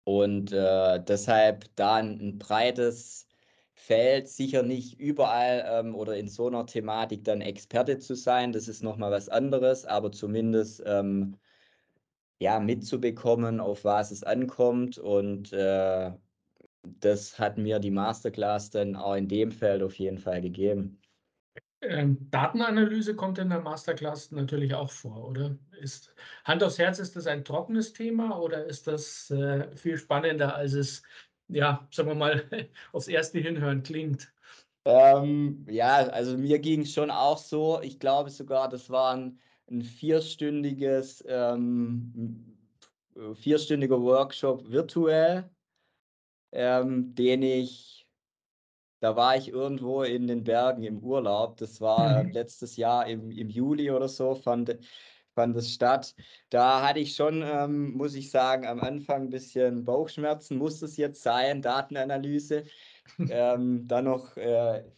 und äh, deshalb da ein, ein breites Feld, sicher nicht überall ähm, oder in so einer Thematik dann Experte zu sein, das ist nochmal was anderes, aber zumindest ähm, ja, mitzubekommen, auf was es ankommt. Und äh, das hat mir die Masterclass dann auch in dem Feld auf jeden Fall gegeben. Ähm, Datenanalyse kommt in der Masterclass natürlich auch vor, oder? Ist Hand aufs Herz, ist das ein trockenes Thema oder ist das äh, viel spannender, als es, ja, sagen wir mal, aufs erste Hinhören klingt? Ähm, ja, also mir ging es schon auch so. Ich glaube sogar, das war ein, ein vierstündiges, ähm, vierstündiger Workshop virtuell, ähm, den ich da war ich irgendwo in den Bergen im Urlaub. Das war äh, Mhm. letztes Jahr im, im Juli oder so, fand, fand es statt. Da hatte ich schon, ähm, muss ich sagen, am Anfang ein bisschen Bauchschmerzen. Muss es jetzt sein, Datenanalyse? Ähm, dann noch äh,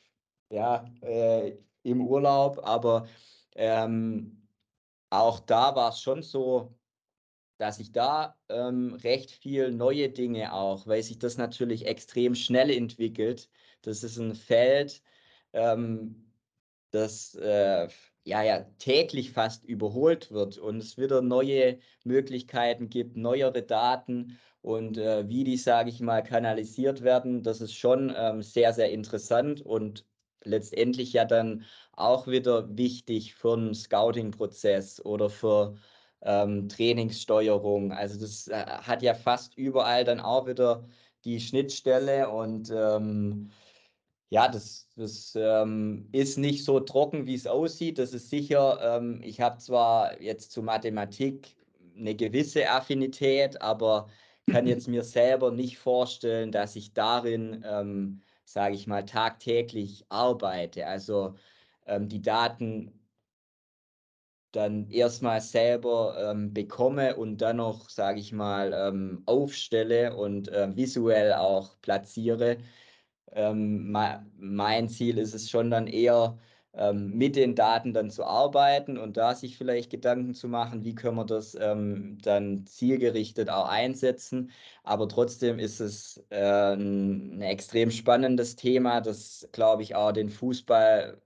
ja, äh, im Urlaub, aber ähm, auch da war es schon so, dass ich da ähm, recht viel neue Dinge auch, weil sich das natürlich extrem schnell entwickelt. Das ist ein Feld, ähm, das äh, ja, ja täglich fast überholt wird und es wieder neue Möglichkeiten gibt, neuere Daten und äh, wie die, sage ich mal, kanalisiert werden, das ist schon ähm, sehr, sehr interessant und letztendlich ja dann auch wieder wichtig für einen Scouting-Prozess oder für ähm, Trainingssteuerung. Also das äh, hat ja fast überall dann auch wieder die Schnittstelle und ähm, ja, das, das ähm, ist nicht so trocken, wie es aussieht. Das ist sicher, ähm, ich habe zwar jetzt zu Mathematik eine gewisse Affinität, aber kann jetzt mir selber nicht vorstellen, dass ich darin, ähm, sage ich mal, tagtäglich arbeite. Also ähm, die Daten dann erstmal selber ähm, bekomme und dann noch, sage ich mal, ähm, aufstelle und äh, visuell auch platziere. Ähm, mein Ziel ist es schon dann eher, ähm, mit den Daten dann zu arbeiten und da sich vielleicht Gedanken zu machen, wie können wir das ähm, dann zielgerichtet auch einsetzen. Aber trotzdem ist es äh, ein, ein extrem spannendes Thema, das, glaube ich, auch den Fußball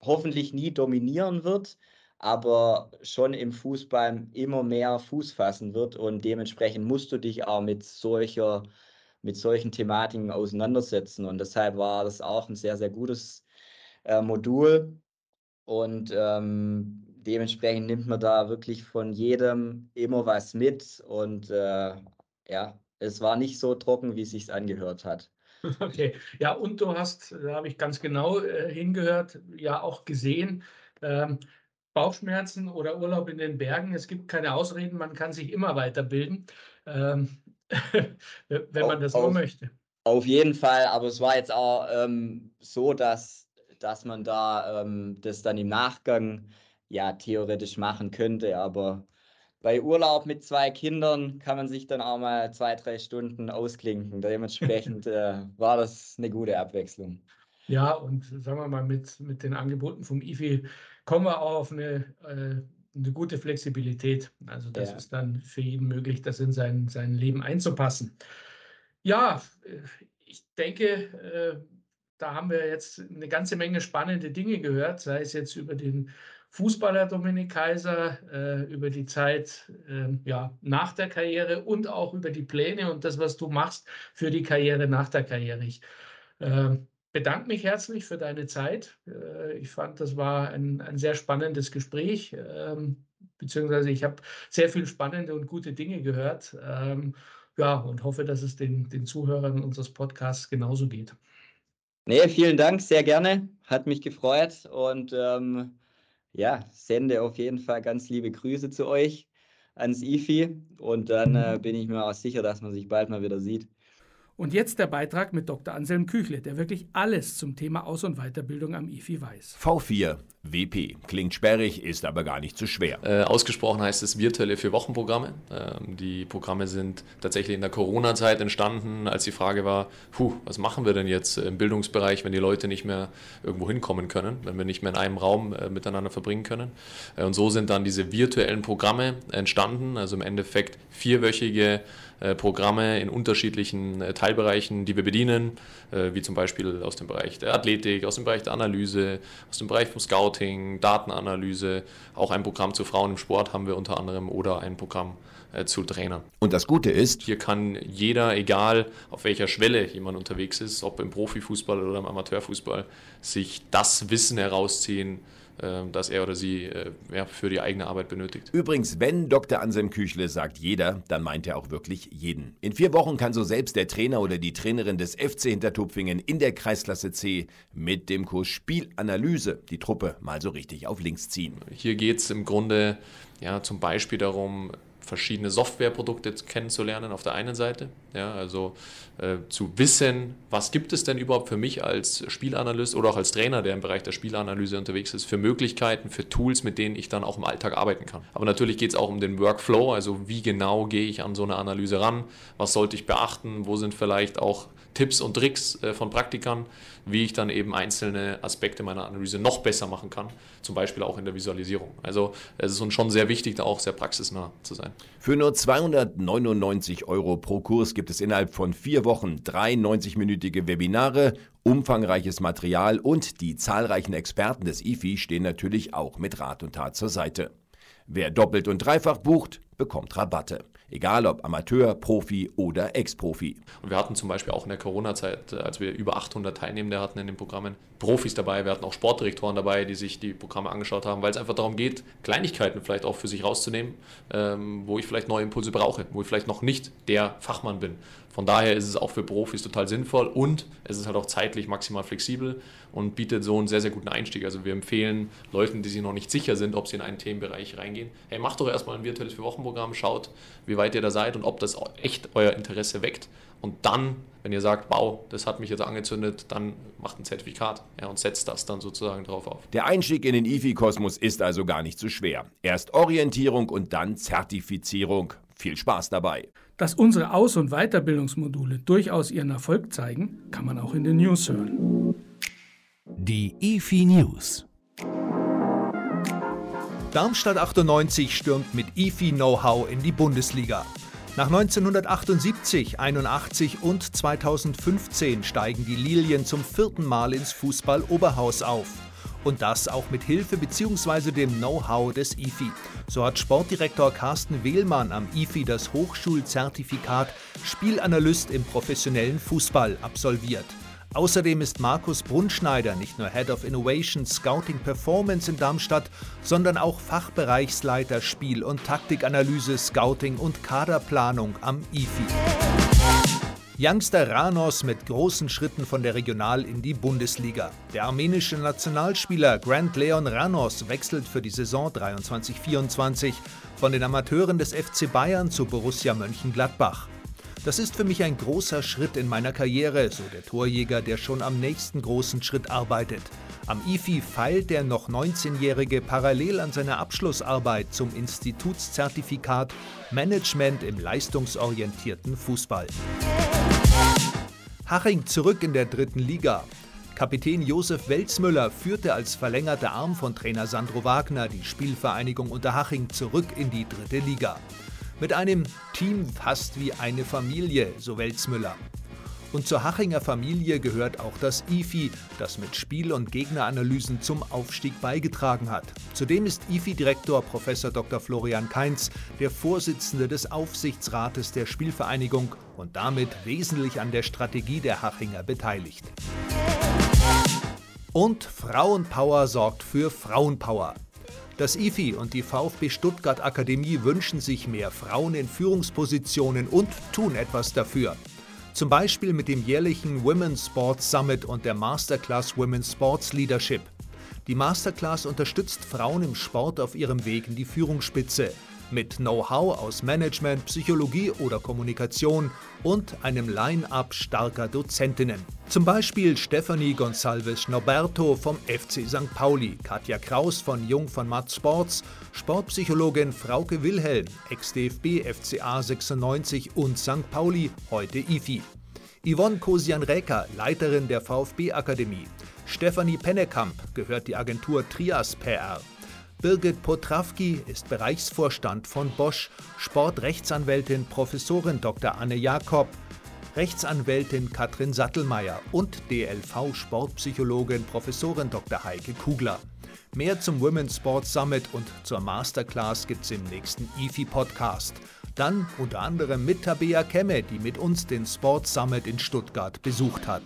hoffentlich nie dominieren wird, aber schon im Fußball immer mehr Fuß fassen wird und dementsprechend musst du dich auch mit solcher, mit solchen Thematiken auseinandersetzen. Und deshalb war das auch ein sehr, sehr gutes äh, Modul. Und ähm, dementsprechend nimmt man da wirklich von jedem immer was mit. Und äh, ja, es war nicht so trocken, wie es sich angehört hat. Okay, ja, und du hast, da habe ich ganz genau äh, hingehört, ja auch gesehen, ähm, Bauchschmerzen oder Urlaub in den Bergen. Es gibt keine Ausreden, man kann sich immer weiterbilden, ähm, wenn man das auf, möchte. auf jeden Fall, aber es war jetzt auch ähm, so, dass, dass man da ähm, das dann im Nachgang ja theoretisch machen könnte, aber bei Urlaub mit zwei Kindern kann man sich dann auch mal zwei, drei Stunden ausklinken. Dementsprechend äh, war das eine gute Abwechslung. Ja, und sagen wir mal, mit, mit den Angeboten vom IFI kommen wir auch auf eine, äh, eine gute Flexibilität. Also das Ja. ist dann für jeden möglich, das in sein, sein Leben einzupassen. Ja, äh, ich denke, äh, da haben wir jetzt eine ganze Menge spannende Dinge gehört, sei es jetzt über den Fußballer Dominik Kaiser, äh, über die Zeit äh, ja, nach der Karriere und auch über die Pläne und das, was du machst für die Karriere nach der Karriere. Ich äh, bedanke mich herzlich für deine Zeit. Äh, ich fand, das war ein, ein sehr spannendes Gespräch, ähm, beziehungsweise ich habe sehr viel spannende und gute Dinge gehört. Ähm, ja, und hoffe, dass es den, den Zuhörern unseres Podcasts genauso geht. Nee, vielen Dank, sehr gerne. Hat mich gefreut und ähm, ja, sende auf jeden Fall ganz liebe Grüße zu euch ans IFI und dann äh, bin ich mir auch sicher, dass man sich bald mal wieder sieht. Und jetzt der Beitrag mit Dr. Anselm Küchle, der wirklich alles zum Thema Aus- und Weiterbildung am IFI weiß. V4 WP. Klingt sperrig, ist aber gar nicht so schwer. Äh, ausgesprochen heißt es virtuelle Vier-Wochen-Programme. Ähm, die Programme sind tatsächlich in der Corona-Zeit entstanden, als die Frage war, puh, was machen wir denn jetzt im Bildungsbereich, wenn die Leute nicht mehr irgendwo hinkommen können, wenn wir nicht mehr in einem Raum äh, miteinander verbringen können. Äh, und so sind dann diese virtuellen Programme entstanden, also im Endeffekt vierwöchige äh, Programme in unterschiedlichen äh, Teilbereichen, die wir bedienen, äh, wie zum Beispiel aus dem Bereich der Athletik, aus dem Bereich der Analyse, aus dem Bereich vom Scouting, Datenanalyse, auch ein Programm zu Frauen im Sport haben wir unter anderem oder ein Programm zu Trainern. Und das Gute ist, hier kann jeder, egal auf welcher Schwelle jemand unterwegs ist, ob im Profifußball oder im Amateurfußball, sich das Wissen herausziehen, ähm, das er oder sie äh, ja, für die eigene Arbeit benötigt. Übrigens, wenn Dr. Anselm Küchle sagt jeder, dann meint er auch wirklich jeden. In vier Wochen kann so selbst der Trainer oder die Trainerin des FC Hintertupfingen in der Kreisklasse C mit dem Kurs Spielanalyse die Truppe mal so richtig auf links ziehen. Hier geht es im Grunde ja, zum Beispiel darum, verschiedene Softwareprodukte kennenzulernen auf der einen Seite. Ja, also äh, zu wissen, was gibt es denn überhaupt für mich als Spielanalyst oder auch als Trainer, der im Bereich der Spielanalyse unterwegs ist, für Möglichkeiten, für Tools, mit denen ich dann auch im Alltag arbeiten kann. Aber natürlich geht es auch um den Workflow, also wie genau gehe ich an so eine Analyse ran, was sollte ich beachten, wo sind vielleicht auch Tipps und Tricks äh, von Praktikern, wie ich dann eben einzelne Aspekte meiner Analyse noch besser machen kann, zum Beispiel auch in der Visualisierung. Also es ist uns schon sehr wichtig, da auch sehr praxisnah zu sein. Für nur 299 Euro pro Kurs gibt es innerhalb von vier Wochen drei 90-minütige Webinare, umfangreiches Material und die zahlreichen Experten des IFI stehen natürlich auch mit Rat und Tat zur Seite. Wer doppelt und dreifach bucht, bekommt Rabatte. Egal ob Amateur, Profi oder Ex-Profi. Und wir hatten zum Beispiel auch in der Corona-Zeit, äh, als wir über 800 Teilnehmende hatten in den Programmen, Profis dabei. Wir hatten auch Sportdirektoren dabei, die sich die Programme angeschaut haben, weil es einfach darum geht, Kleinigkeiten vielleicht auch für sich rauszunehmen, ähm, wo ich vielleicht neue Impulse brauche, wo ich vielleicht noch nicht der Fachmann bin. Von daher ist es auch für Profis total sinnvoll und es ist halt auch zeitlich maximal flexibel und bietet so einen sehr, sehr guten Einstieg. Also wir empfehlen Leuten, die sich noch nicht sicher sind, ob sie in einen Themenbereich reingehen, hey, macht doch erstmal ein virtuelles Vier-Wochen-Programm, schaut, wie weit ihr da seid und ob das echt euer Interesse weckt. Und dann, wenn ihr sagt, wow, das hat mich jetzt angezündet, dann macht ein Zertifikat ja, und setzt das dann sozusagen drauf auf. Der Einstieg in den IFI-Kosmos ist also gar nicht so schwer. Erst Orientierung und dann Zertifizierung. Viel Spaß dabei. Dass unsere Aus- und Weiterbildungsmodule durchaus ihren Erfolg zeigen, kann man auch in den News hören. Die IFI News. Darmstadt 98 stürmt mit IFI Know-how in die Bundesliga. Nach 1978, 81 und 2015 steigen die Lilien zum vierten Mal ins Fußball-Oberhaus auf. Und das auch mit Hilfe bzw. dem Know-how des IFI. So hat Sportdirektor Carsten Wehlmann am IFI das Hochschulzertifikat Spielanalyst im professionellen Fußball absolviert. Außerdem ist Markus Brunschneider nicht nur Head of Innovation Scouting Performance in Darmstadt, sondern auch Fachbereichsleiter Spiel- und Taktikanalyse, Scouting und Kaderplanung am IFI. Youngster Ranos mit großen Schritten von der Regional in die Bundesliga. Der armenische Nationalspieler Grant Leon Ranos wechselt für die Saison 23-24 von den Amateuren des FC Bayern zu Borussia Mönchengladbach. Das ist für mich ein großer Schritt in meiner Karriere, so der Torjäger, der schon am nächsten großen Schritt arbeitet. Am IFI feilt der noch 19-Jährige parallel an seiner Abschlussarbeit zum Institutszertifikat Management im leistungsorientierten Fußball. Haching zurück in der dritten Liga. Kapitän Josef Welzmüller führte als verlängerter Arm von Trainer Sandro Wagner die Spielvereinigung Unterhaching zurück in die dritte Liga. Mit einem Team fast wie eine Familie, so Welzmüller. Und zur Hachinger Familie gehört auch das IFI, das mit Spiel- und Gegneranalysen zum Aufstieg beigetragen hat. Zudem ist IFI-Direktor Prof. Dr. Florian Kainz der Vorsitzende des Aufsichtsrates der Spielvereinigung und damit wesentlich an der Strategie der Hachinger beteiligt. Und Frauenpower sorgt für Frauenpower. Das IFI und die VfB Stuttgart Akademie wünschen sich mehr Frauen in Führungspositionen und tun etwas dafür. Zum Beispiel mit dem jährlichen Women's Sports Summit und der Masterclass Women's Sports Leadership. Die Masterclass unterstützt Frauen im Sport auf ihrem Weg in die Führungsspitze mit Know-how aus Management, Psychologie oder Kommunikation und einem Line-up starker Dozentinnen. Zum Beispiel Stephanie Gonçalves Norberto vom FC St. Pauli, Katja Kraus von Jung von Matt Sports, Sportpsychologin Frauke Wilhelm, Ex-DFB FCA 96 und St. Pauli, heute IFI. Yvonne Kosian-Reker, Leiterin der VfB-Akademie. Stefanie Pennekamp gehört die Agentur Trias PR. Birgit Potrawki ist Bereichsvorstand von Bosch, Sportrechtsanwältin Professorin Dr. Anne Jakob, Rechtsanwältin Katrin Sattelmeier und DLV-Sportpsychologin Professorin Dr. Heike Kugler. Mehr zum Women's Sports Summit und zur Masterclass gibt's im nächsten IFI-Podcast. Dann unter anderem mit Tabea Kemme, die mit uns den Sports Summit in Stuttgart besucht hat.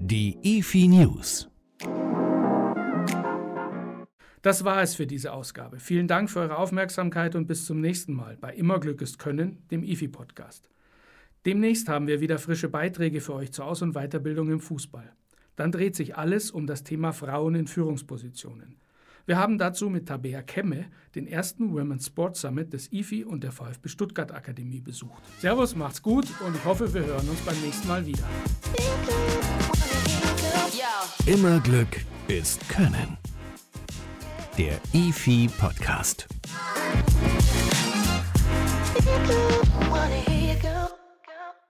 Die IFI News das war es für diese Ausgabe. Vielen Dank für eure Aufmerksamkeit und bis zum nächsten Mal bei Immer Glück ist Können, dem IFI-Podcast. Demnächst haben wir wieder frische Beiträge für euch zur Aus- und Weiterbildung im Fußball. Dann dreht sich alles um das Thema Frauen in Führungspositionen. Wir haben dazu mit Tabea Kemme den ersten Women's Sports Summit des IFI und der VfB Stuttgart Akademie besucht. Servus, macht's gut und ich hoffe, wir hören uns beim nächsten Mal wieder. Immer Glück ist Können der EFI Podcast.